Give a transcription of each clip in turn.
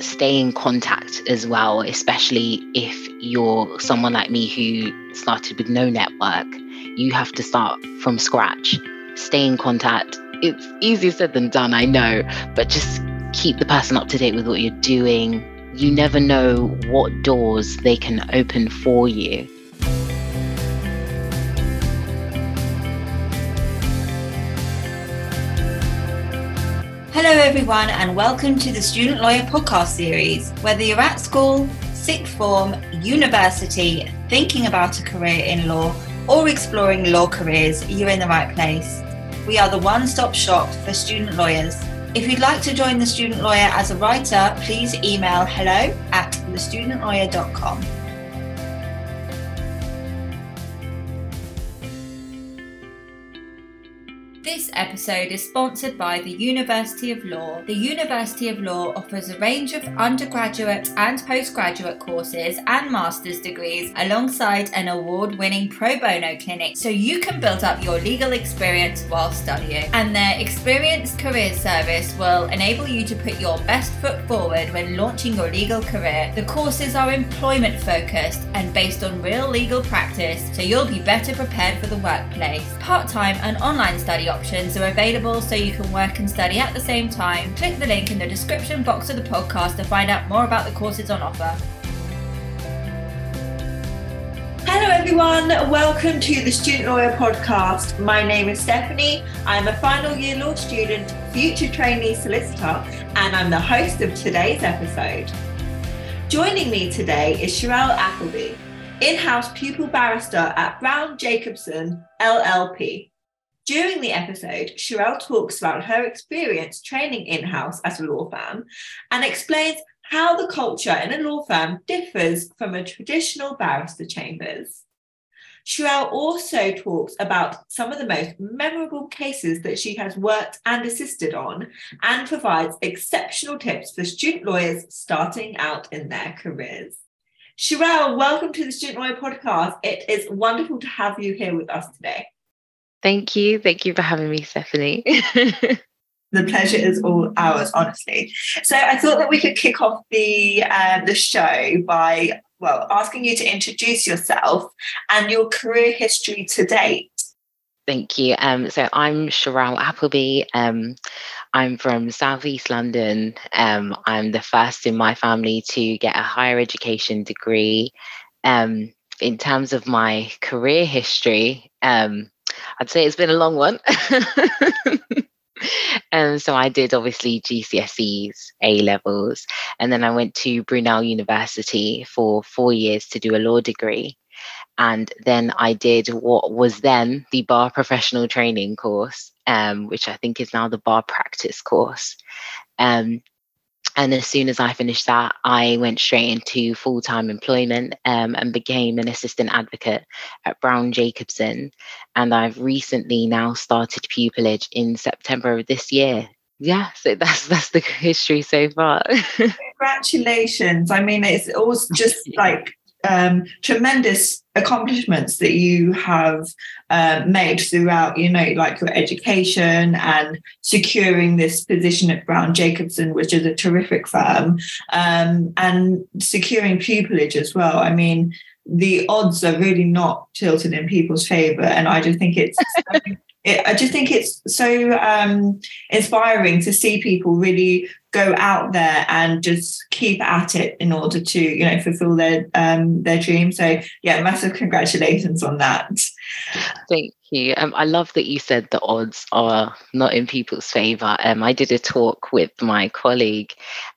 stay in contact as well, especially if you're someone like me who started with no network. You have to start from scratch. Stay in contact. It's easier said than done, I know, but just keep the person up to date with what you're doing. You never know what doors they can open for you. Everyone, and welcome to the Student Lawyer podcast series. Whether you're at school, sixth form, university, thinking about a career in law, or exploring law careers, you're in the right place. We are the one stop shop for student lawyers. If you'd like to join the Student Lawyer as a writer, please email hello at thestudentlawyer.com. This episode is sponsored by the University of Law. The University of Law offers a range of undergraduate and postgraduate courses and master's degrees alongside an award winning pro bono clinic so you can build up your legal experience while studying. And their experienced career service will enable you to put your best foot forward when launching your legal career. The courses are employment focused and based on real legal practice so you'll be better prepared for the workplace. Part time and online study options are available so you can work and study at the same time. Click the link in the description box of the podcast to find out more about the courses on offer. Hello, everyone. Welcome to the Student Lawyer Podcast. My name is Stephanie. I'm a final year law student, future trainee solicitor, and I'm the host of today's episode. Joining me today is Sherelle Appleby, in house pupil barrister at Browne Jacobson LLP. During the episode, Sherelle talks about her experience training in house at a law firm and explains how the culture in a law firm differs from a traditional barrister chambers. Sherelle also talks about some of the most memorable cases that she has worked and assisted on and provides exceptional tips for student lawyers starting out in their careers. Sherelle, welcome to the Student Lawyer Podcast. It is wonderful to have you here with us today. Thank you. Thank you for having me, Stephanie. the pleasure is all ours, honestly. So I thought that we could kick off the uh, the show by well asking you to introduce yourself and your career history to date. Thank you. Um, so I'm Sherelle Appleby. Um, I'm from Southeast London. Um, I'm the first in my family to get a higher education degree. Um, in terms of my career history, um, I'd say it's been a long one. and so I did obviously GCSEs, A levels, and then I went to Brunel University for four years to do a law degree. And then I did what was then the bar professional training course, um, which I think is now the bar practice course. Um, and as soon as I finished that, I went straight into full time employment um, and became an assistant advocate at Browne Jacobson. And I've recently now started pupillage in September of this year. Yeah, so that's that's the history so far. Congratulations! I mean, it's always just like um, tremendous accomplishments that you have uh, made throughout, you know, like your education and securing this position at Browne Jacobson, which is a terrific firm, um, and securing pupillage as well. I mean, the odds are really not tilted in people's favor, and I just think it's. it, I just think it's so um, inspiring to see people really go out there and just keep at it in order to you know fulfill their um their dream so yeah massive congratulations on that. Thank you. Um, i love that you said the odds are not in people's favor. Um, i did a talk with my colleague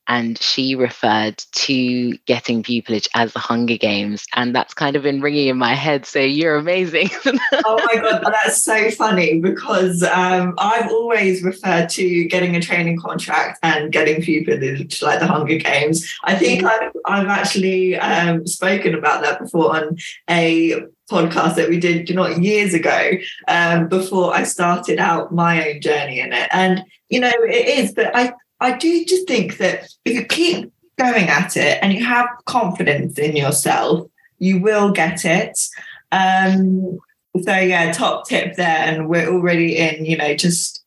and she referred to getting pupillage as the Hunger Games, and that's kind of been ringing in my head. So you're amazing. oh my god, that's so funny because um, I've always referred to getting a training contract and getting pupillage like the Hunger Games. I think mm. I've, I've actually um, spoken about that before on a podcast that we did you know years ago um, before I started out my own journey in it. And you know it is, but I I do just think that if you keep going at it and you have confidence in yourself, you will get it. Um, so yeah, top tip there, and we're already in, you know, just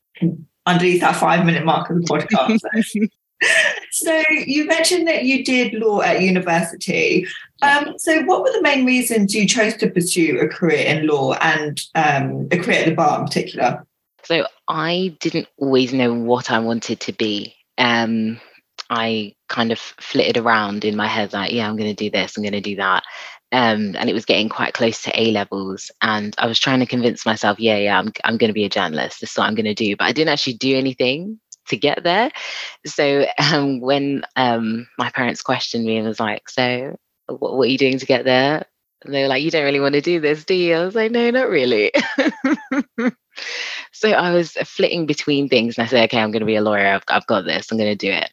underneath that five minute mark of the podcast. so you mentioned that you did law at university. Um, so what were the main reasons you chose to pursue a career in law and um, a career at the bar in particular? So I didn't always know what I wanted to be. Um, I kind of flitted around in my head like, yeah, I'm going to do this, I'm going to do that. Um, and it was getting quite close to A levels, and I was trying to convince myself, yeah, yeah, I'm I'm going to be a journalist. This is what I'm going to do. But I didn't actually do anything to get there. So um, when um, my parents questioned me and was like, "So, what, what are you doing to get there?" And they were like, "You don't really want to do this, do you?" I was like, "No, not really." so I was flitting between things, and I said, "Okay, I'm going to be a lawyer. I've, I've got this. I'm going to do it."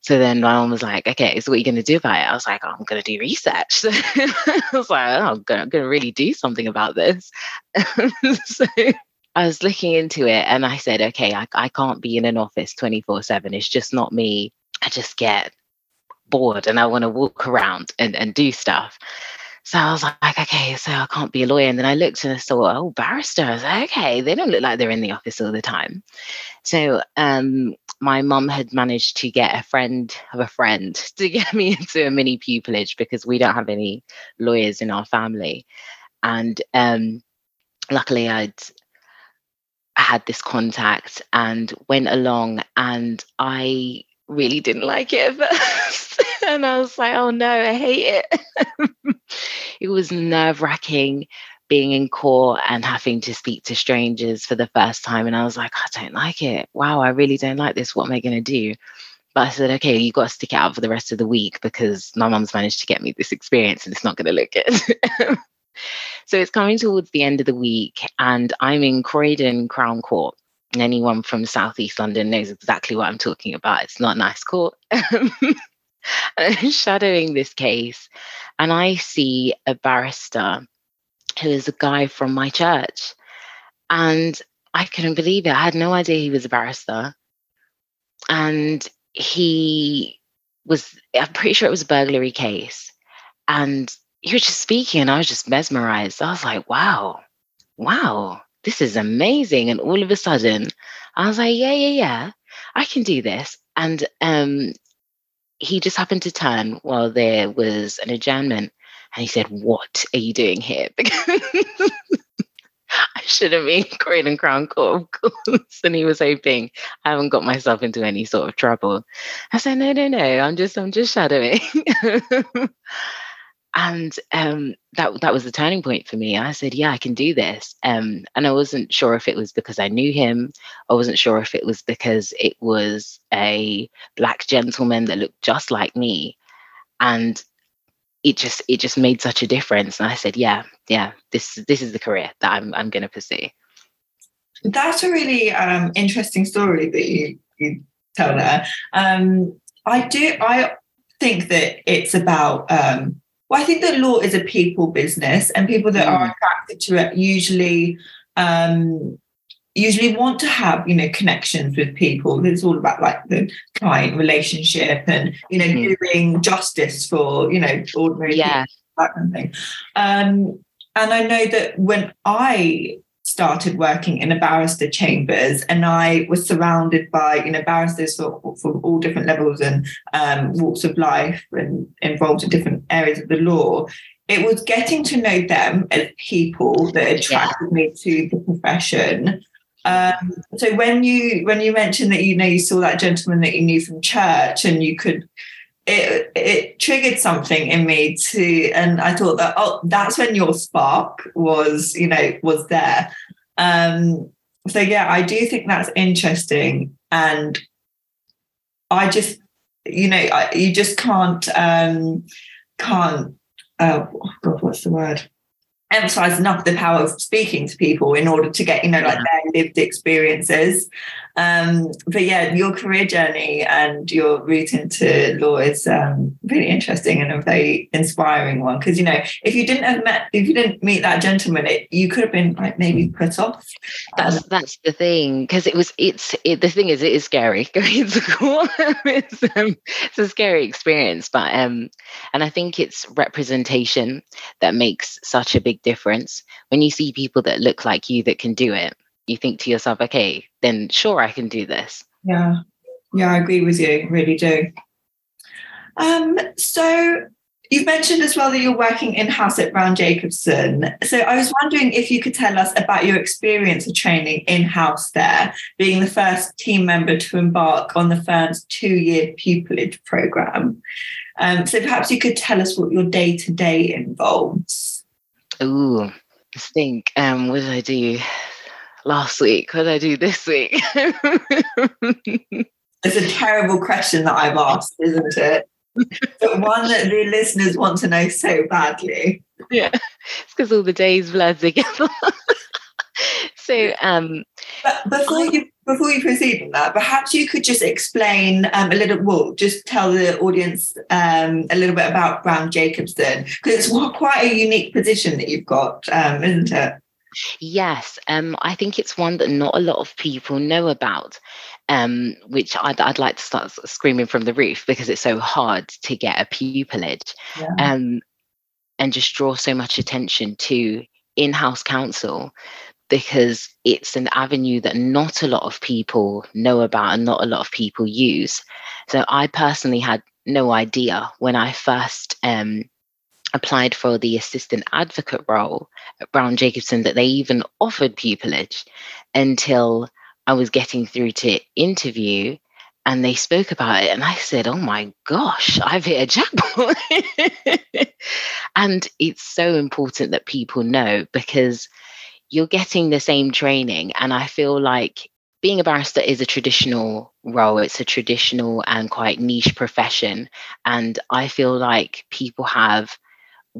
So then my mom was like, okay, so what are you going to do about it? I was like, oh, I'm going to do research. So I was like, oh, I'm going to really do something about this. so I was looking into it and I said, okay, I, I can't be in an office 24 7. It's just not me. I just get bored and I want to walk around and, and do stuff. So I was like, okay, so I can't be a lawyer. And then I looked and I saw, oh, barrister. I was like, okay, they don't look like they're in the office all the time. So um, my mum had managed to get a friend of a friend to get me into a mini pupillage because we don't have any lawyers in our family. And um, luckily, I'd had this contact and went along and I really didn't like it at first. And I was like, oh no, I hate it. it was nerve wracking being in court and having to speak to strangers for the first time. And I was like, I don't like it. Wow, I really don't like this. What am I going to do? But I said, okay, you got to stick it out for the rest of the week because my mum's managed to get me this experience and it's not going to look good. So it's coming towards the end of the week, and I'm in Croydon Crown Court. And anyone from Southeast London knows exactly what I'm talking about. It's not a nice court. Shadowing this case, and I see a barrister who is a guy from my church. And I couldn't believe it. I had no idea he was a barrister. And he was, I'm pretty sure it was a burglary case. And he was just speaking and I was just mesmerized. I was like, wow, wow, this is amazing. And all of a sudden, I was like, yeah, yeah, yeah, I can do this. And um, he just happened to turn while there was an adjournment and he said, What are you doing here? Because I should have been Croydon Crown Court, of course. And he was hoping I haven't got myself into any sort of trouble. I said, No, no, no, I'm just I'm just shadowing. and um, that that was the turning point for me. I said, "Yeah, I can do this." Um, and I wasn't sure if it was because I knew him. I wasn't sure if it was because it was a black gentleman that looked just like me, and it just it just made such a difference. And I said, "Yeah, yeah, this this is the career that I'm I'm going to pursue." That's a really um, interesting story that you you tell there. Um, I do. I think that it's about um, well, I think that law is a people business, and people that mm. are attracted to it usually um, usually want to have you know connections with people. It's all about like the client relationship and you know mm. doing justice for you know ordinary yeah. people, that kind of thing. Um, and I know that when I started working in a barrister chambers and I was surrounded by, you know, barristers for all different levels and um, walks of life and involved in different areas of the law. It was getting to know them as people that attracted yeah. me to the profession. Um, so when you when you mentioned that you know you saw that gentleman that you knew from church and you could it it triggered something in me to and i thought that oh that's when your spark was you know was there um so yeah i do think that's interesting. And i just you know I, you just can't um can't uh, oh god what's the word? Emphasize enough the power of speaking to people in order to get you know like their lived experiences um, but yeah, your career journey and your route into law is um, really interesting and a very inspiring one. Because you know, if you didn't have met, if you didn't meet that gentleman, it, you could have been like maybe put off. That's um, that's the thing. Because it was, it's it, the thing is, it is scary going to court. it's, um, it's a scary experience, but um, and I think it's representation that makes such a big difference when you see people that look like you that can do it you think to yourself, okay, then sure, I can do this. Yeah. Yeah, I agree with you, really do. Um, so You've mentioned as well that you're working in house at Browne Jacobson. So I was wondering if you could tell us about your experience of training in house there, being the first team member to embark on the firm's two year pupillage program. Um, so perhaps you could tell us what your day to day involves. Ooh, I think, um, what did I do last week? What did I do this week? it's a terrible question that I've asked, isn't it? but one that the listeners want to know so badly. Yeah, it's because all the days blur together. so, um, but before you before you proceed on that, perhaps you could just explain um, a little. Well, just tell the audience um, a little bit about Browne Jacobson because it's quite a unique position that you've got, um, isn't it? Yes, um, I think it's one that not a lot of people know about, um, which I'd, I'd like to start screaming from the roof because it's so hard to get a pupillage yeah. um, and just draw so much attention to in house counsel because it's an avenue that not a lot of people know about and not a lot of people use. So I personally had no idea when I first um, applied for the assistant advocate role at Browne Jacobson that they even offered pupillage until I was getting through to interview and they spoke about it and I said, "Oh my gosh, I've hit a jackpot." and it's so important that people know because you're getting the same training and I feel like being a barrister is a traditional role. It's a traditional and quite niche profession. And I feel like people have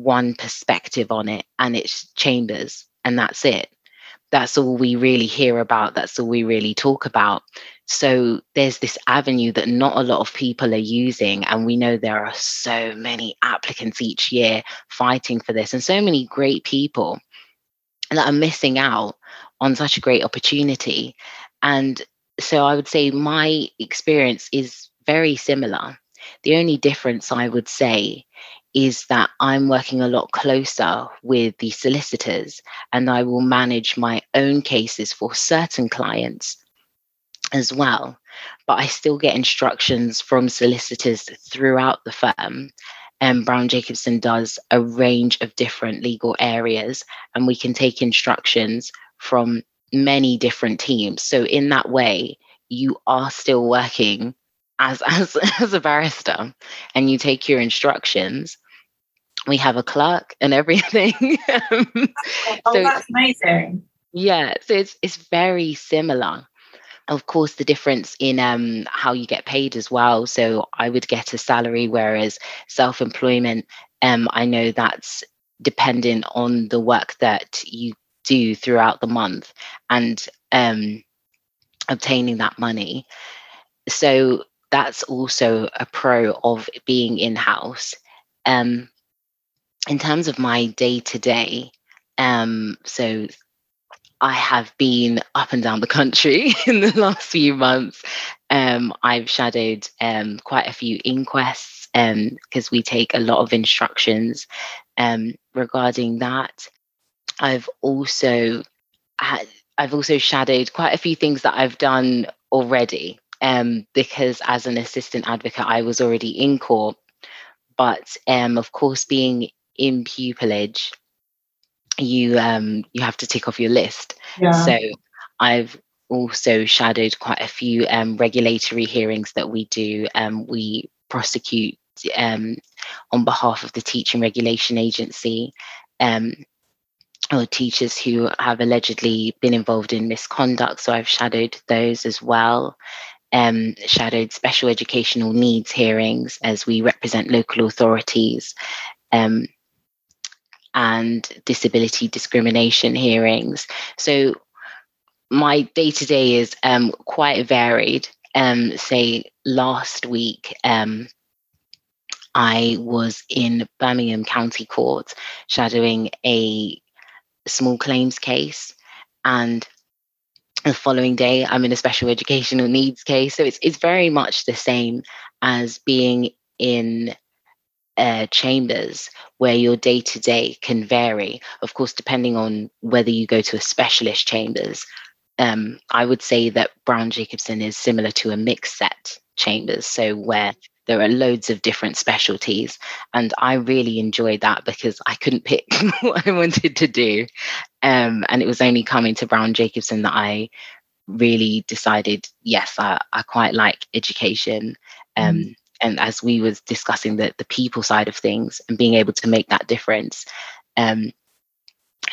one perspective on it and it's chambers and that's it. That's all we really hear about that's all we really talk about. So there's this avenue that not a lot of people are using and we know there are so many applicants each year fighting for this and so many great people that are missing out on such a great opportunity. And so i would say my experience is very similar. The only difference i would say is that I'm working a lot closer with the solicitors and I will manage my own cases for certain clients as well. But I still get instructions from solicitors throughout the firm. And Browne Jacobson does a range of different legal areas, and we can take instructions from many different teams. So, in that way, you are still working as as as a barrister and you take your instructions we have a clerk and everything. Oh, so, that's amazing. Yeah so it's it's very similar. Of course the difference in um, how you get paid as well. So i would get a salary whereas self-employment um, i know that's dependent on the work that you do throughout the month and um, obtaining that money. So that's also a pro of being in house. Um, in terms of my day to day, so I have been up and down the country in the last few months. Um, I've shadowed um, quite a few inquests because um, we take a lot of instructions um, regarding that. I've also had, I've also shadowed quite a few things that I've done already um, because as an assistant advocate, I was already in court. But um, of course, being in pupillage, you um, you have to tick off your list. Yeah. So I've also shadowed quite a few um, regulatory hearings that we do. Um, we prosecute um, on behalf of the Teaching Regulation Agency. Um, or teachers who have allegedly been involved in misconduct. So I've shadowed those as well um, shadowed special educational needs hearings as we represent local authorities um, and disability discrimination hearings. So my day to day is um, quite varied. Um, say last week, um, I was in Birmingham County Court shadowing a small claims case, and the following day i'm in a special educational needs case so it's, it's very much the same as being in uh, chambers where your day to day can vary of course depending on whether you go to a specialist chambers um, I would say that Browne Jacobson is similar to a mixed set chambers. So where there are loads of different specialties. And I really enjoyed that because I couldn't pick what I wanted to do. Um, and it was only coming to Browne Jacobson that I really decided, yes, I, I quite like education. Um, mm. And as we was discussing the, the people side of things and being able to make that difference. Um,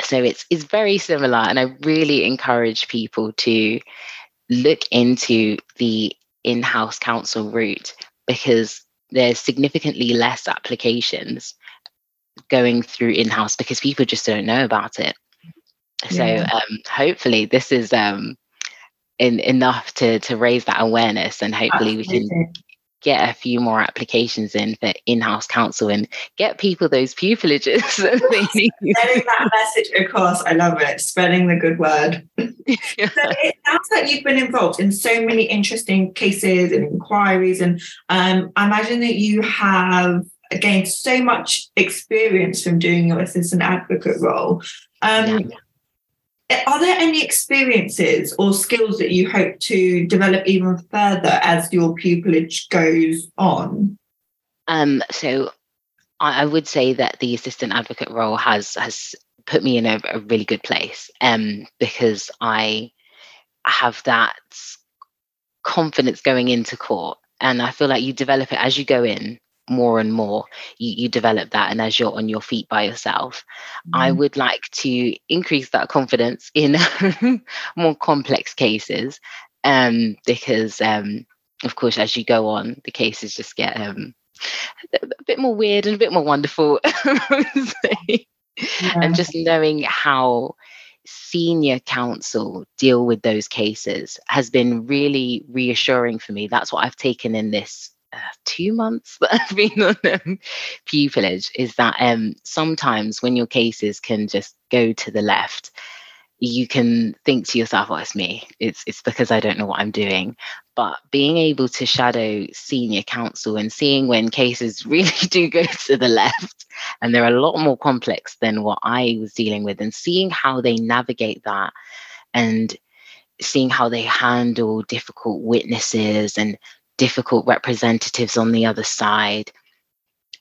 so it's it's very similar. And I really encourage people to look into the in-house counsel route because there's significantly less applications going through in-house because people just don't know about it so um, hopefully this is um, in, enough to to raise that awareness and hopefully Absolutely. we can get a few more applications in for in-house counsel and get people those pupillages that they need. Getting that message across, I love it. Spreading the good word. yeah. So it sounds like you've been involved in so many interesting cases and inquiries, and um, I imagine that you have gained so much experience from doing your assistant advocate role. Um, yeah are there any experiences or skills that you hope to develop even further as your pupillage goes on? Um, so I, I, would say that the assistant advocate role has has put me in a, a really good place um, because I have that confidence going into court and I feel like you develop it as you go in more and more you, you develop that and as you're on your feet by yourself mm. i would like to increase that confidence in more complex cases um, because um, of course as you go on the cases just get um, a bit more weird and a bit more wonderful yeah. and just knowing how senior counsel deal with those cases has been really reassuring for me that's what i've taken in this uh, two months that I've been on um, pupillage is that um, sometimes when your cases can just go to the left, you can think to yourself, "Oh, it's me. It's it's because I don't know what I'm doing." But being able to shadow senior counsel and seeing when cases really do go to the left, and they're a lot more complex than what I was dealing with, and seeing how they navigate that, and seeing how they handle difficult witnesses and difficult representatives on the other side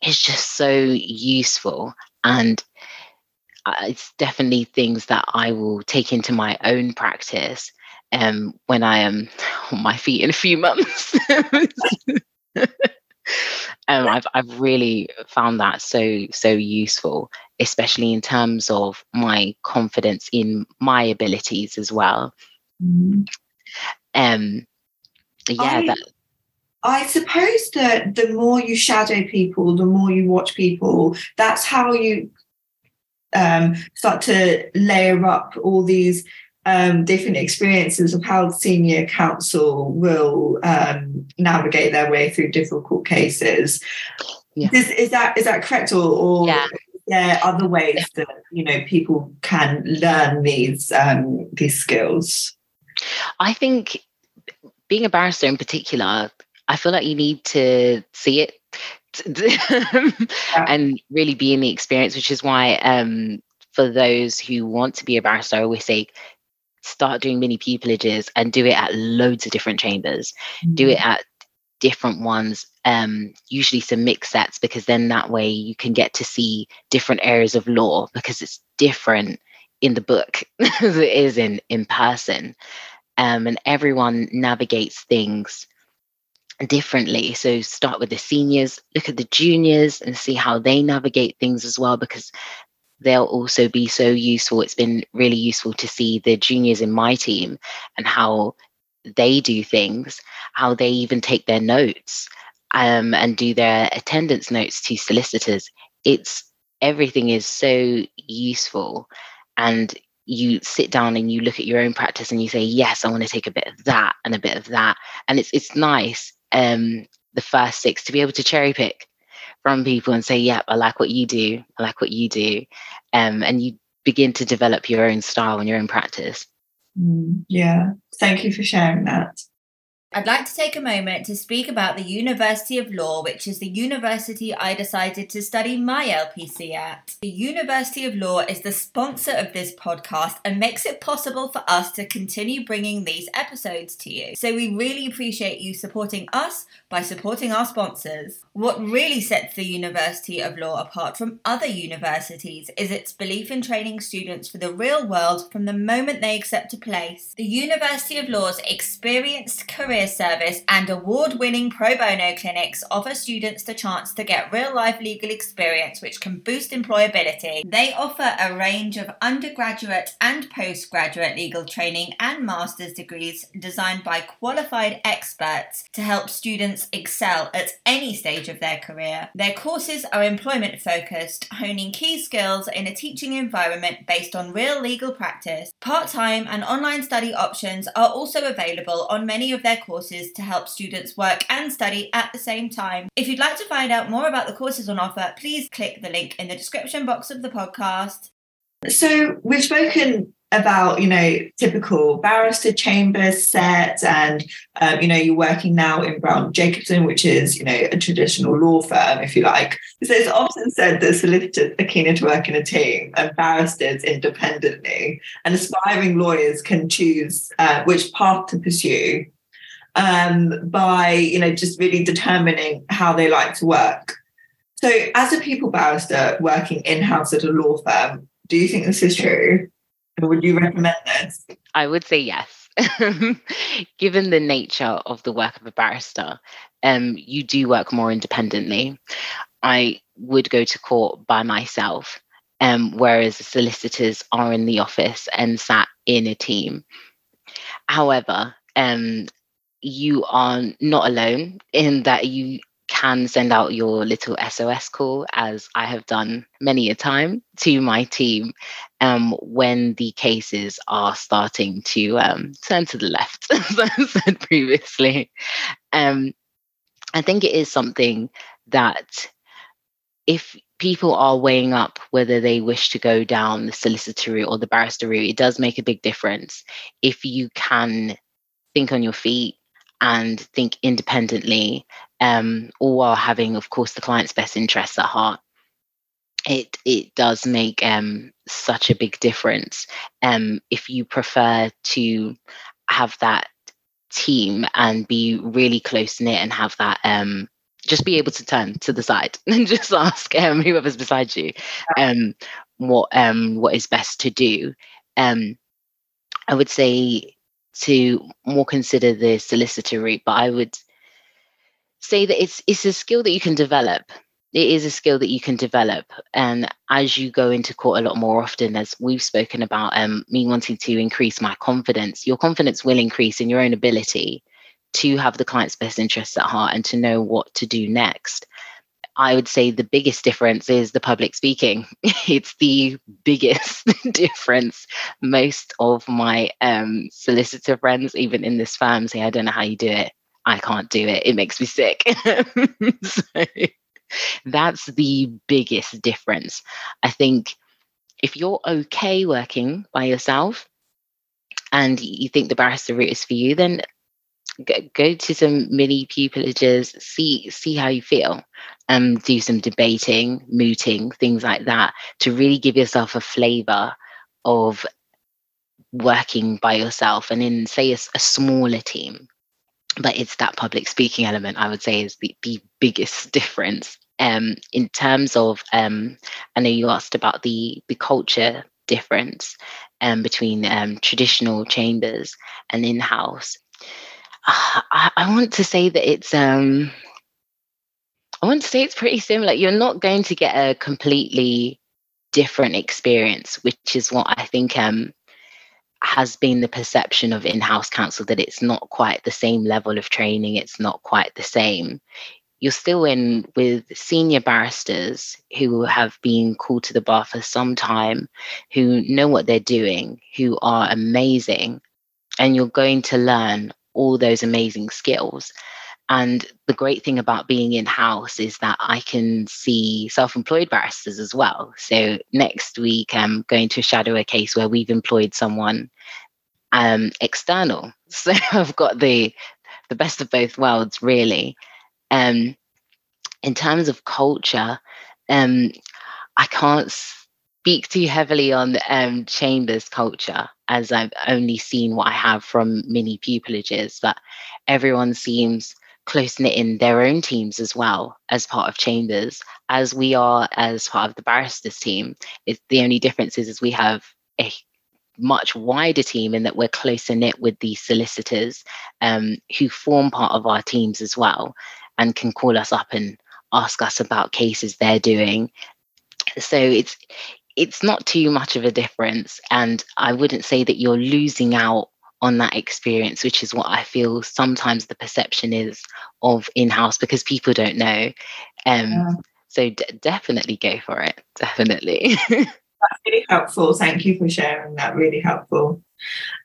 is just so useful and uh, it's definitely things that I will take into my own practice um, when I am on my feet in a few months. um, I've I've really found that so so useful, especially in terms of my confidence in my abilities as well. Mm-hmm. Um, yeah, I, that I suppose that the more you shadow people, the more you watch people, that's how you um, start to layer up all these um, different experiences of how senior counsel will um, navigate their way through difficult cases. Yeah. Is, is, that is that correct, or, or yeah. there other ways yeah. that you know people can learn these um, these skills? I think being a barrister in particular I feel like you need to see it and really be in the experience, which is why um, for those who want to be a barrister, I always say start doing mini pupillages and do it at loads of different chambers. Mm-hmm. Do it mm-hmm. at different ones, um, usually some mixed sets, because then that way you can get to see different areas of law because it's different in the book as it is in in person. Um, and everyone navigates things differently. So start with the seniors, look at the juniors and see how they navigate things as well, because they'll also be so useful. It's been really useful to see the juniors in my team and how they do things, how they even take their notes um, and do their attendance notes to solicitors. It's everything is so useful. And you sit down and you look at your own practice and you say, yes, I want to take a bit of that and a bit of that. And it's it's nice um, the first six to be able to cherry pick from people and say, "Yep, yeah, I like what you do. I like what you do," um, and you begin to develop your own style and your own practice. Mm, yeah, thank you for sharing that. I'd like to take a moment to speak about the University of Law, which is the university I decided to study my LPC at. The University of Law is the sponsor of this podcast and makes it possible for us to continue bringing these episodes to you. So we really appreciate you supporting us by supporting our sponsors. What really sets the University of Law apart from other universities is its belief in training students for the real world from the moment they accept a place. The University of Law's experienced career service and award winning pro bono clinics offer students the chance to get real life legal experience which can boost employability. They offer a range of undergraduate and postgraduate legal training and master's degrees designed by qualified experts to help students excel at any stage of their career. Their courses are employment focused, honing key skills in a teaching environment based on real legal practice. Part time and online study options are also available on many of their courses to help students work and study at the same time. If you'd like to find out more about the courses on offer, please click the link in the description box of the podcast. So, we've spoken about you know typical barrister chambers set and um, you know you're working now in browne jacobson which is you know a traditional law firm if you like so it's often said that solicitors are keener to work in a team and barristers independently and aspiring lawyers can choose uh, which path to pursue um, by you know just really determining how they like to work so as a pupil barrister working in-house at a law firm do you think this is true would you recommend this? I would say yes. Given the nature of the work of a barrister, um, you do work more independently. I would go to court by myself, um, whereas the solicitors are in the office and sat in a team. However, um, you are not alone in that you can send out your little SOS call, as I have done many a time, to my team um, when the cases are starting to um, turn to the left, as I said previously. Um, I think it is something that if people are weighing up whether they wish to go down the solicitor route or the barrister route, it does make a big difference if you can think on your feet and think independently, um, all while having, of course, the client's best interests at heart. It it does make um, such a big difference. Um, if you prefer to have that team and be really close knit and have that um, just be able to turn to the side and just ask um, whoever's beside you um, what um, what is best to do. Um, I would say to more consider the solicitor route, but I would say that it's it's a skill that you can develop. It is a skill that you can develop, and as you go into court a lot more often, as we've spoken about, um, me wanting to increase my confidence, your confidence will increase in your own ability to have the client's best interests at heart and to know what to do next. I would say the biggest difference is the public speaking. it's the biggest difference. Most of my um, solicitor friends, even in this firm, say, I don't know how you do it. I can't do it. It makes me sick. so that's the biggest difference. I think if you're okay working by yourself and you think the barrister route is for you, then go, go to some mini pupillages, see see how you feel, um, do some debating, mooting, things like that, to really give yourself a flavour of working by yourself and in say a, a, smaller team. But it's that public speaking element I would say is the, the biggest difference. Um, in terms of um, I know you asked about the the culture difference um, between um, traditional chambers and in-house I, I want to say that it's um I want to say it's pretty similar. You're not going to get a completely different experience, which is what I think um has been the perception of in-house counsel that it's not quite the same level of training, it's not quite the same. You're still in with senior barristers who have been called to the bar for some time, who know what they're doing, who are amazing, and you're going to learn all those amazing skills. And the great thing about being in house is that I can see self employed barristers as well. So next week, I'm going to shadow a case where we've employed someone um, external. So I've got the the best of both worlds, really. Um, in terms of culture, um, I can't speak too heavily on um, Chambers culture as I've only seen what I have from mini pupillages, but everyone seems close knit in their own teams as well as part of Chambers, as we are as part of the barristers team. It's the only difference is, is we have a much wider team in that we're closer knit with the solicitors um, who form part of our teams as well and can call us up and ask us about cases they're doing. So it's it's not too much of a difference. And I wouldn't say that you're losing out on that experience, which is what I feel sometimes the perception is of in house because people don't know. Um, yeah. So d- definitely go for it. Definitely. That's really helpful. Thank you for sharing that. Really helpful.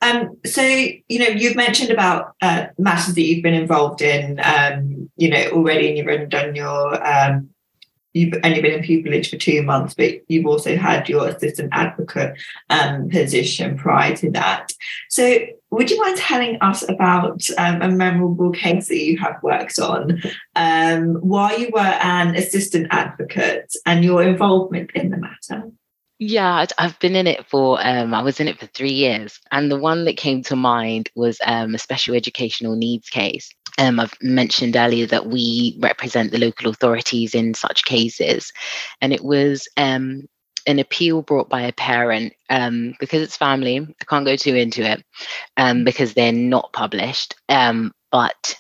Um, so, you know, you've mentioned about uh, matters that you've been involved in, um, you know, already, and you've done your um, you've only been in pupillage for two months, but you've also had your assistant advocate um, position prior to that. So, would you mind telling us about um, a memorable case that you have worked on um, while you were an assistant advocate and your involvement in the matter? Yeah, I've been in it for, um, I was in it for three years. And the one that came to mind was um, a special educational needs case. Um, I've mentioned earlier that we represent the local authorities in such cases. And it was um, an appeal brought by a parent um, because it's family. I can't go too into it um, because they're not published. Um, but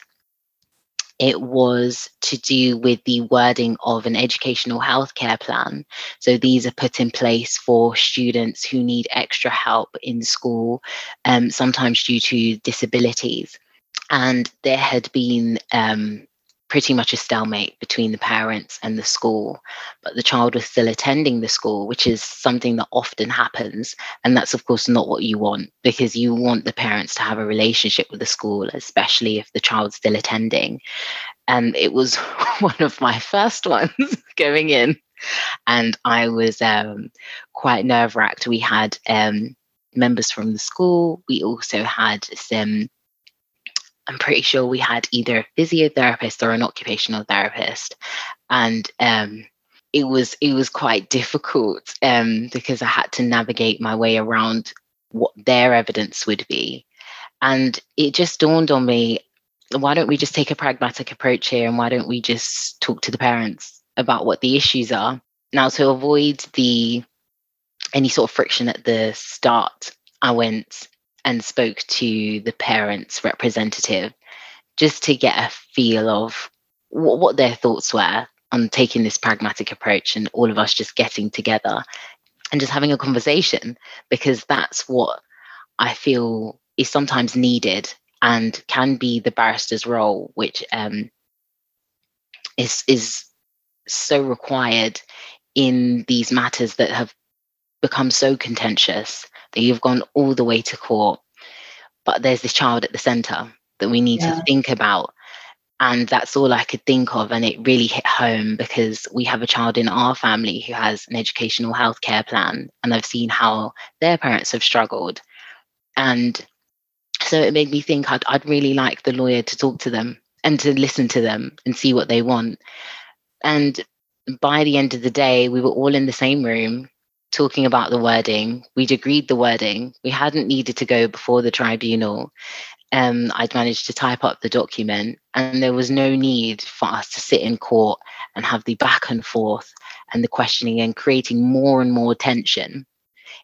it was to do with the wording of an educational healthcare plan. So these are put in place for students who need extra help in school, um, sometimes due to disabilities. And there had been um, pretty much a stalemate between the parents and the school, but the child was still attending the school, which is something that often happens. And that's, of course, not what you want because you want the parents to have a relationship with the school, especially if the child's still attending. And it was one of my first ones going in. And I was um, quite nerve wracked. We had um, members from the school, we also had some I'm pretty sure we had either a physiotherapist or an occupational therapist, and um, it was it was quite difficult um, because I had to navigate my way around what their evidence would be, and it just dawned on me: why don't we just take a pragmatic approach here, and why don't we just talk to the parents about what the issues are? Now, to avoid the any sort of friction at the start, I went and spoke to the parents' representative just to get a feel of what, what their thoughts were on taking this pragmatic approach and all of us just getting together and just having a conversation because that's what I feel is sometimes needed and can be the barrister's role, which um, is is so required in these matters that have become so contentious that you've gone all the way to court, but there's this child at the center that we need yeah. to think about. And that's all I could think of. And it really hit home because we have a child in our family who has an educational healthcare plan. And I've seen how their parents have struggled. And so it made me think I'd, I'd really like the lawyer to talk to them and to listen to them and see what they want. And by the end of the day, we were all in the same room talking about the wording. We'd agreed the wording. We hadn't needed to go before the tribunal. Um, I'd managed to type up the document, and there was no need for us to sit in court and have the back and forth and the questioning and creating more and more tension,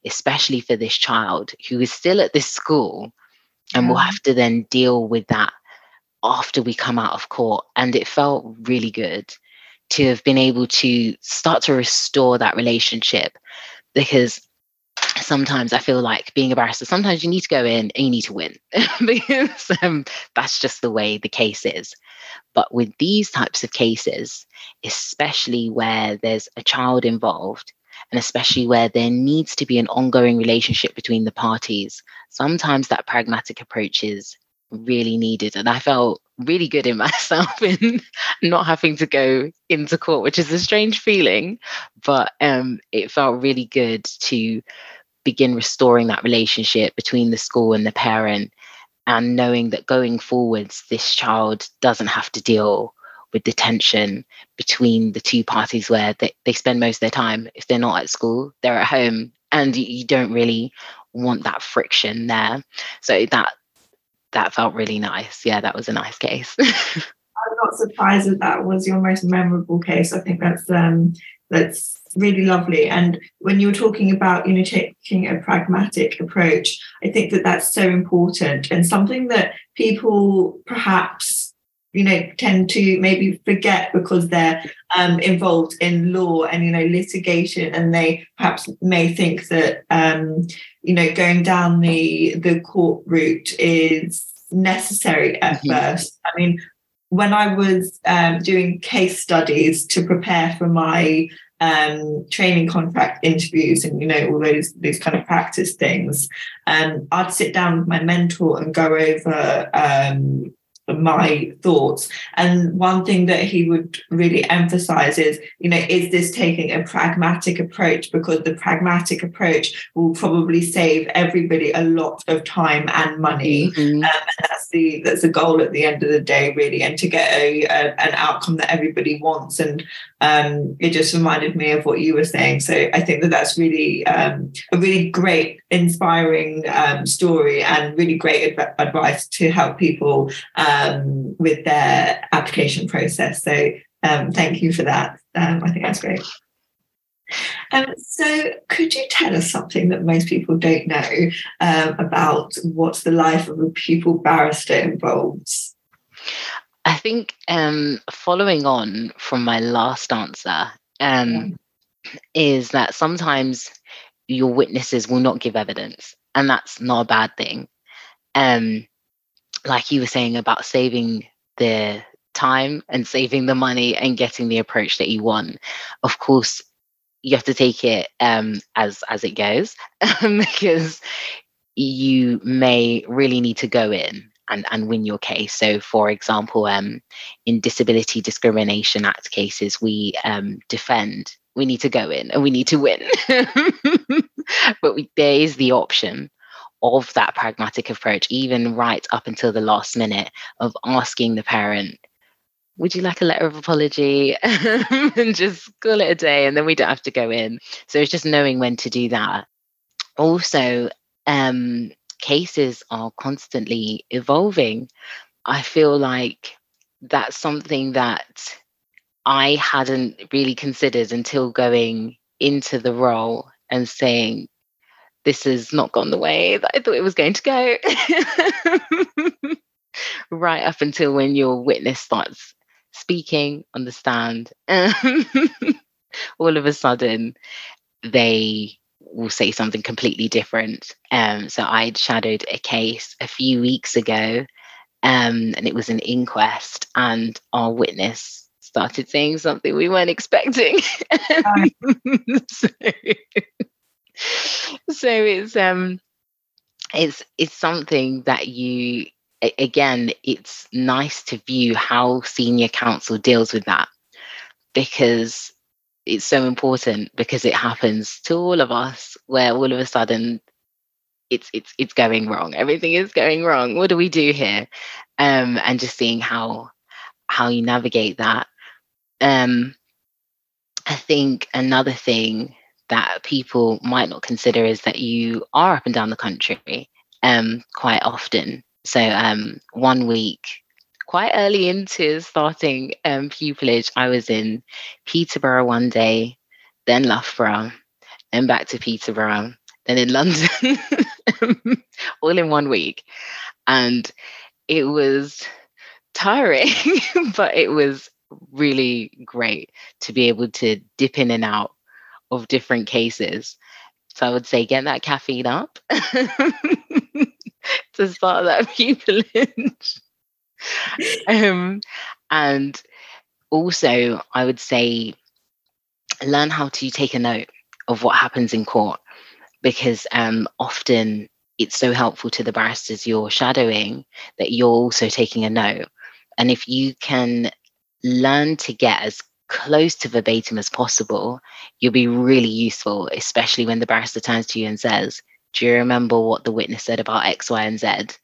especially for this child who is still at this school and will have to then deal with that after we come out of court. And it felt really good to have been able to start to restore that relationship because sometimes I feel like being a barrister, sometimes you need to go in and you need to win because um, that's just the way the case is. But with these types of cases, especially where there's a child involved, and especially where there needs to be an ongoing relationship between the parties, sometimes that pragmatic approach is really needed. And I felt really good in myself in not having to go into court, which is a strange feeling, but um, it felt really good to begin restoring that relationship between the school and the parent and knowing that going forwards, this child doesn't have to deal with the tension between the two parties where they, they spend most of their time. If they're not at school, they're at home, and you, you don't really want that friction there. So that that felt really nice. Yeah, that was a nice case. I'm not surprised that that was your most memorable case. I think that's um, that's really lovely. And when you were talking about, you know, taking a pragmatic approach, I think that that's so important and something that people perhaps you know tend to maybe forget because they're um, involved in law and you know litigation and they perhaps may think that um, you know going down the the court route is necessary at mm-hmm. first i mean when i was um, doing case studies to prepare for my um, training contract interviews and you know all those these kind of practice things and um, i'd sit down with my mentor and go over um, my thoughts. And one thing that he would really emphasize is, you know, is this taking a pragmatic approach? Because the pragmatic approach will probably save everybody a lot of time and money. Mm-hmm. Um, and that's the that's the goal at the end of the day, really, and to get a, a an outcome that everybody wants. And um, it just reminded me of what you were saying. So I think that that's really um, a really great, inspiring um, story and really great adv- advice to help people um, with their application process. So um, thank you for that. Um, I think that's great. Um, so, could you tell us something that most people don't know um, about what the life of a pupil barrister involves? I think um, following on from my last answer um, is that sometimes your witnesses will not give evidence, and that's not a bad thing. Um, like you were saying about saving the time and saving the money and getting the approach that you want. Of course, you have to take it um, as as it goes because you may really need to go in and, and win your case. So, for example, um, in Disability Discrimination Act cases, we um, defend, we need to go in and we need to win. but we, there is the option of that pragmatic approach, even right up until the last minute, of asking the parent, would you like a letter of apology and just call it a day and then we don't have to go in so it's just knowing when to do that also um, cases are constantly evolving. I feel like that's something that I hadn't really considered until going into the role and saying, this has not gone the way that I thought it was going to go. right up until when your witness starts speaking on the stand, all of a sudden they will say something completely different. Um, so I'd shadowed a case a few weeks ago, um, and it was an inquest, and our witness started saying something we weren't expecting. so, so it's um, it's it's something that you again, it's nice to view how senior counsel deals with that because it's so important because it happens to all of us where all of a sudden it's it's it's going wrong. Everything is going wrong. What do we do here? Um and just seeing how how you navigate that um i think another thing that people might not consider is that you are up and down the country um quite often so um one week quite early into starting um, pupillage, I was in Peterborough one day, then Loughborough, then back to Peterborough, then in London, all in one week. And it was tiring, but it was really great to be able to dip in and out of different cases. So I would say get that caffeine up to start that pupillage. um, and also, I would say learn how to take a note of what happens in court because um, often it's so helpful to the barristers you're shadowing that you're also taking a note. And if you can learn to get as close to verbatim as possible, you'll be really useful, especially when the barrister turns to you and says, Do you remember what the witness said about X, Y, and Z?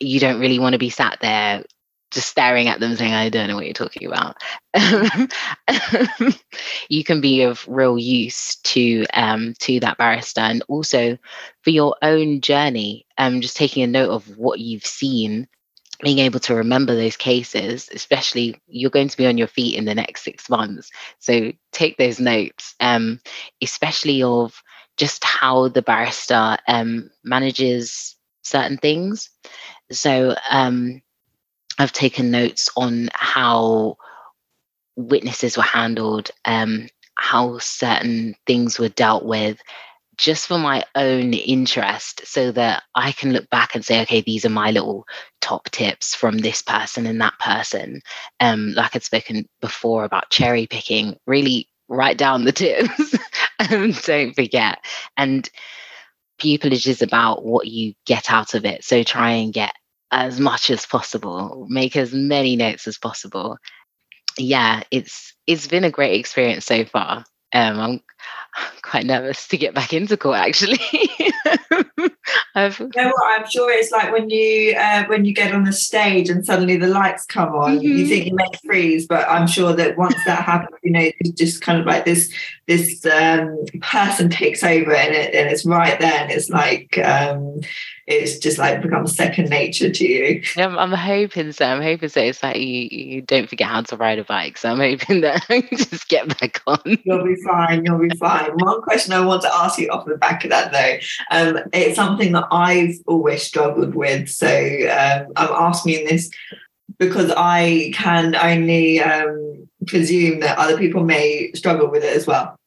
you don't really want to be sat there just staring at them saying, I don't know what you're talking about. you can be of real use to um, to that barrister and also for your own journey, um, just taking a note of what you've seen, being able to remember those cases, especially you're going to be on your feet in the next six months. So take those notes, um, especially of just how the barrister um, manages certain things. So um, I've taken notes on how witnesses were handled, um, how certain things were dealt with, just for my own interest, so that I can look back and say, okay, these are my little top tips from this person and that person. Um, like I'd spoken before about cherry picking, really write down the tips and don't forget. And pupillage is about what you get out of it. So try and get as much as possible, make as many notes as possible. Yeah, it's it's been a great experience so far. Um, I'm quite nervous to get back into court actually. I've... You know what? I'm sure it's like when you uh, when you get on the stage and suddenly the lights come on, mm-hmm. you think you may freeze, but I'm sure that once that happens, you know, it's just kind of like this this um, person takes over and it and it's right there, and it's like um, it's just like becomes second nature to you. I'm, I'm hoping so. I'm hoping so. It's like you, you don't forget how to ride a bike. So I'm hoping that I just get back on. You'll be fine. You'll be fine. One question I want to ask you off the back of that though, um, it's something that I've always struggled with. So um, I'm asking this because I can only um, presume that other people may struggle with it as well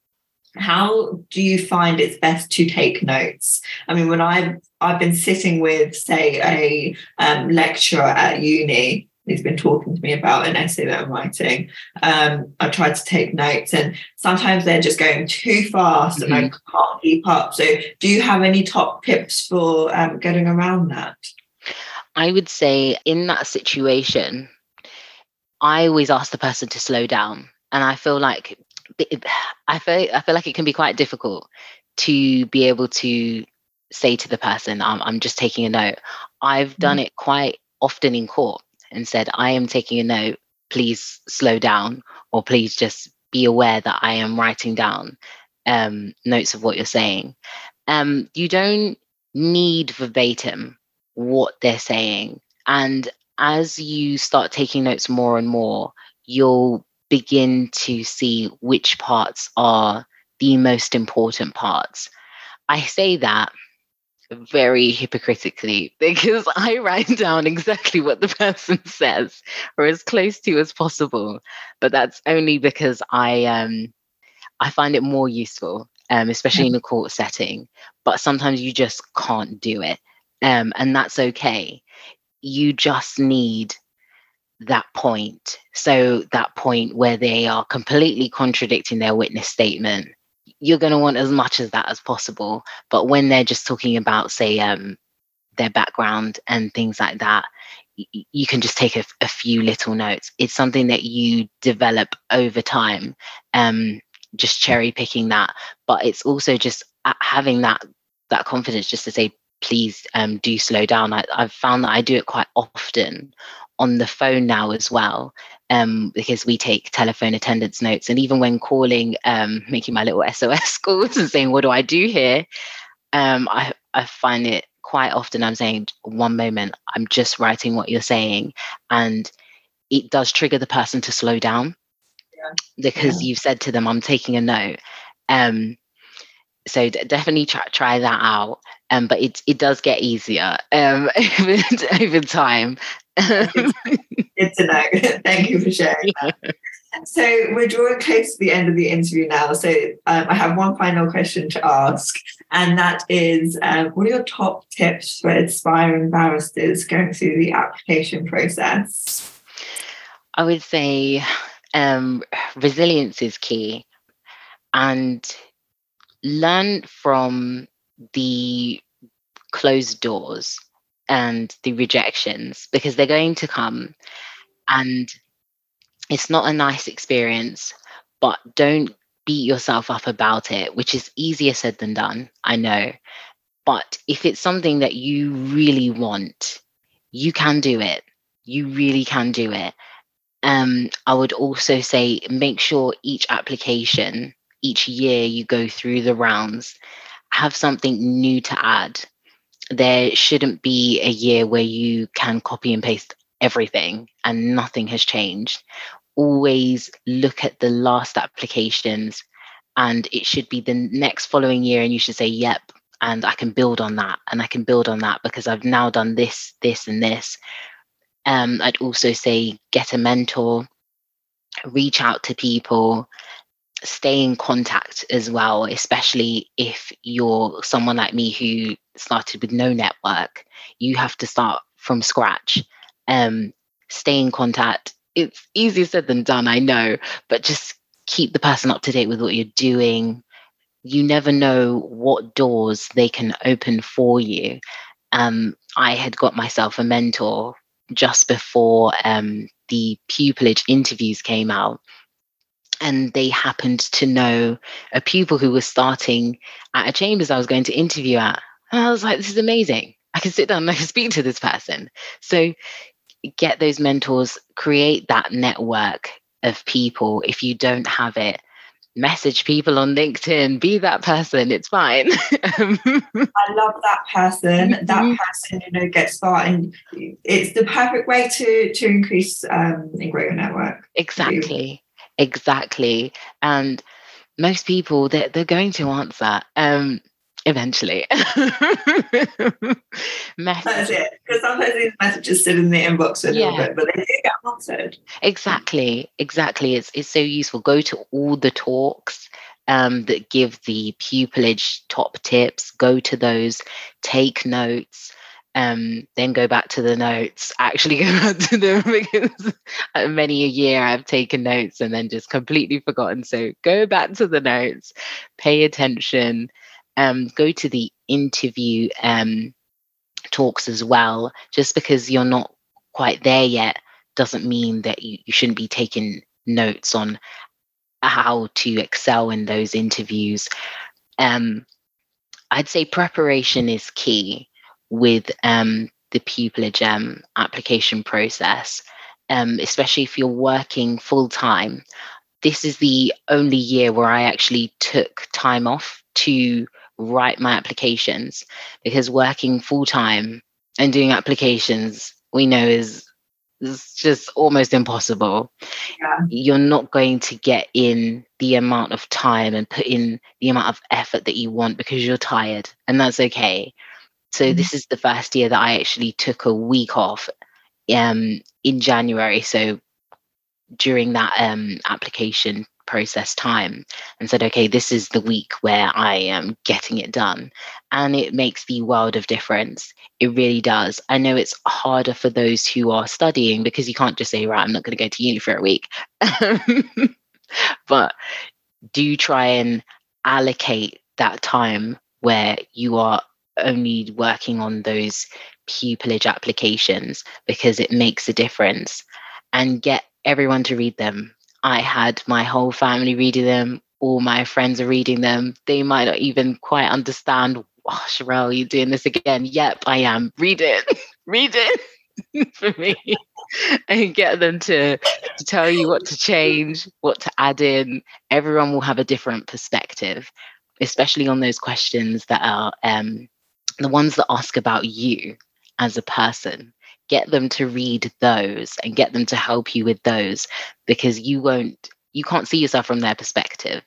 how do you find it's best to take notes i mean when i've i've been sitting with say a um, lecturer at uni who's been talking to me about an essay that i'm writing um, i tried to take notes and sometimes they're just going too fast mm-hmm. and i mm-hmm. can't keep up so do you have any top tips for um, getting around that i would say in that situation i always ask the person to slow down and i feel like I feel I feel like it can be quite difficult to be able to say to the person, "I'm, I'm just taking a note." I've done mm. it quite often in court and said, "I am taking a note. Please slow down, or please just be aware that I am writing down um, notes of what you're saying." Um, you don't need verbatim what they're saying, and as you start taking notes more and more, you'll begin to see which parts are the most important parts. I say that very hypocritically because I write down exactly what the person says or as close to as possible. But that's only because I um I find it more useful, um, especially in a court setting. But sometimes you just can't do it. Um, and that's okay. You just need that point. So, that point where they are completely contradicting their witness statement, you're going to want as much of that as possible. But when they're just talking about, say, um, their background and things like that, y- you can just take a, few little notes. It's something that you develop over time, um, just cherry picking that. But it's also just having that that confidence just to say, please um, do slow down. I, I've found that I do it quite often on the phone now as well um, because we take telephone attendance notes and even when calling um, making my little sos calls and saying what do i do here um, I, I find it quite often i'm saying one moment i'm just writing what you're saying and it does trigger the person to slow down yeah. because yeah. you've said to them i'm taking a note um, so d- definitely try, try that out um, but it, it does get easier um, over, over time Good to know. Thank you for sharing that. So we're drawing close to the end of the interview now. So um, I have one final question to ask, and that is, um, what are your top tips for aspiring barristers going through the application process? I would say um, resilience is key, and learn from the closed doors and the rejections because they're going to come and it's not a nice experience but don't beat yourself up about it which is easier said than done i know but if it's something that you really want you can do it. You really can do it. Um, I would also say make sure each application, each year you go through the rounds, have something new to add. There shouldn't be a year where you can copy and paste everything and nothing has changed. Always look at the last applications and it should be the next following year and you should say, yep, and I can build on that and I can build on that because I've now done this, this, and this. Um, I'd also say get a mentor, reach out to people, stay in contact as well, especially if you're someone like me who started with no network. You have to start from scratch. Um, stay in contact. It's easier said than done, I know, but just keep the person up to date with what you're doing. You never know what doors they can open for you. Um, I had got myself a mentor just before um, the pupillage interviews came out. And they happened to know a pupil who was starting at a chambers I was going to interview at. And I was like, this is amazing. I can sit down and I can speak to this person. So get those mentors, create that network of people. If you don't have it, message people on LinkedIn, be that person, it's fine. I love that person. That mm-hmm. person, you know, gets started. It's the perfect way to to increase um and grow your network. Exactly. Exactly. And most people they're, they're going to answer. Um eventually. That's it. Because sometimes these messages sit in the inbox a yeah. little bit, but they do get answered. Exactly. Exactly. It's it's so useful. Go to all the talks um, that give the pupillage top tips. Go to those. Take notes. Um, then go back to the notes. Actually, go back to them because many a year I've taken notes and then just completely forgotten. So go back to the notes. Pay attention um, go to the interview um, talks as well. Just because you're not quite there yet doesn't mean that you, you shouldn't be taking notes on how to excel in those interviews. Um, I'd say preparation is key with um, the pupillage um, application process, um, especially if you're working full time. This is the only year where I actually took time off to write my applications because working full time and doing applications we know is is just almost impossible. Yeah. You're not going to get in the amount of time and put in the amount of effort that you want because you're tired, and that's okay. So mm-hmm. this is the first year that I actually took a week off um, in January. So during that um, application process time and said, okay, this is the week where I am getting it done. And it makes the world of difference. It really does. I know it's harder for those who are studying because you can't just say, right, I'm not going to go to uni for a week. but do try and allocate that time where you are only working on those pupillage applications because it makes a difference and get everyone to read them I had my whole family reading them, all my friends are reading them. They might not even quite understand, oh, Sherelle, you doing this again? Yep, I am. Read it. Read it for me. and get them to, to tell you what to change, what to add in. Everyone will have a different perspective, especially on those questions that are um, the ones that ask about you as a person get them to read those and get them to help you with those because you won't you can't see yourself from their perspective.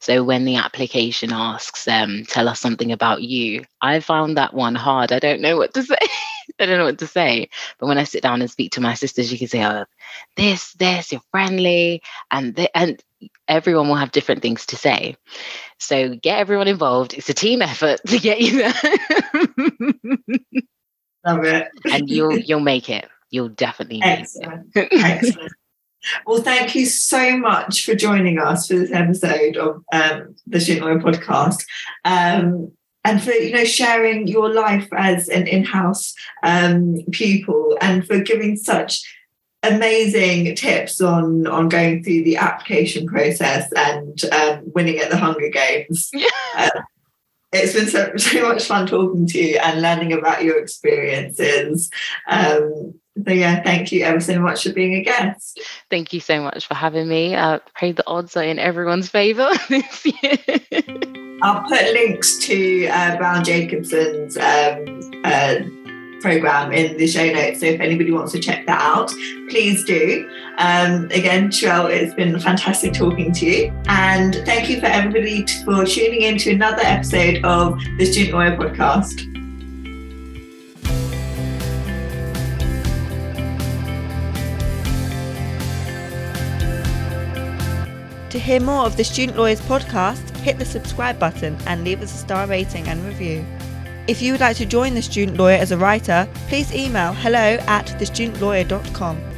So when the application asks um, tell us something about you i found that one hard. I don't know what to say. I don't know what to say. But when i sit down and speak to my sisters you can say oh this this you're friendly and th- and everyone will have different things to say. So get everyone involved. It's a team effort to get you there Love it. and you'll you'll make it. You'll definitely Excellent. Excellent. Well, thank you so much for joining us for this episode of um, the Lawyer podcast. Um, and for you know sharing your life as an in-house um, pupil and for giving such amazing tips on on going through the application process and um, winning at the Hunger Games. Yeah. Uh, it's been so, so much fun talking to you and learning about your experiences. Um, so yeah, thank you ever so much for being a guest. Thank you so much for having me. I uh, pray the odds are in everyone's favour this year. I'll put links to uh, Browne Jacobson's um, uh, program in the show notes. So if anybody wants to check that out, please do. Um, again, Sherelle, it's been fantastic talking to you. And thank you for everybody for tuning in to another episode of the Student Lawyer Podcast. To hear more of the Student Lawyers podcast, hit the subscribe button and leave us a star rating and review. If you would like to join the student lawyer as a writer, please email hello at thestudentlawyer.com.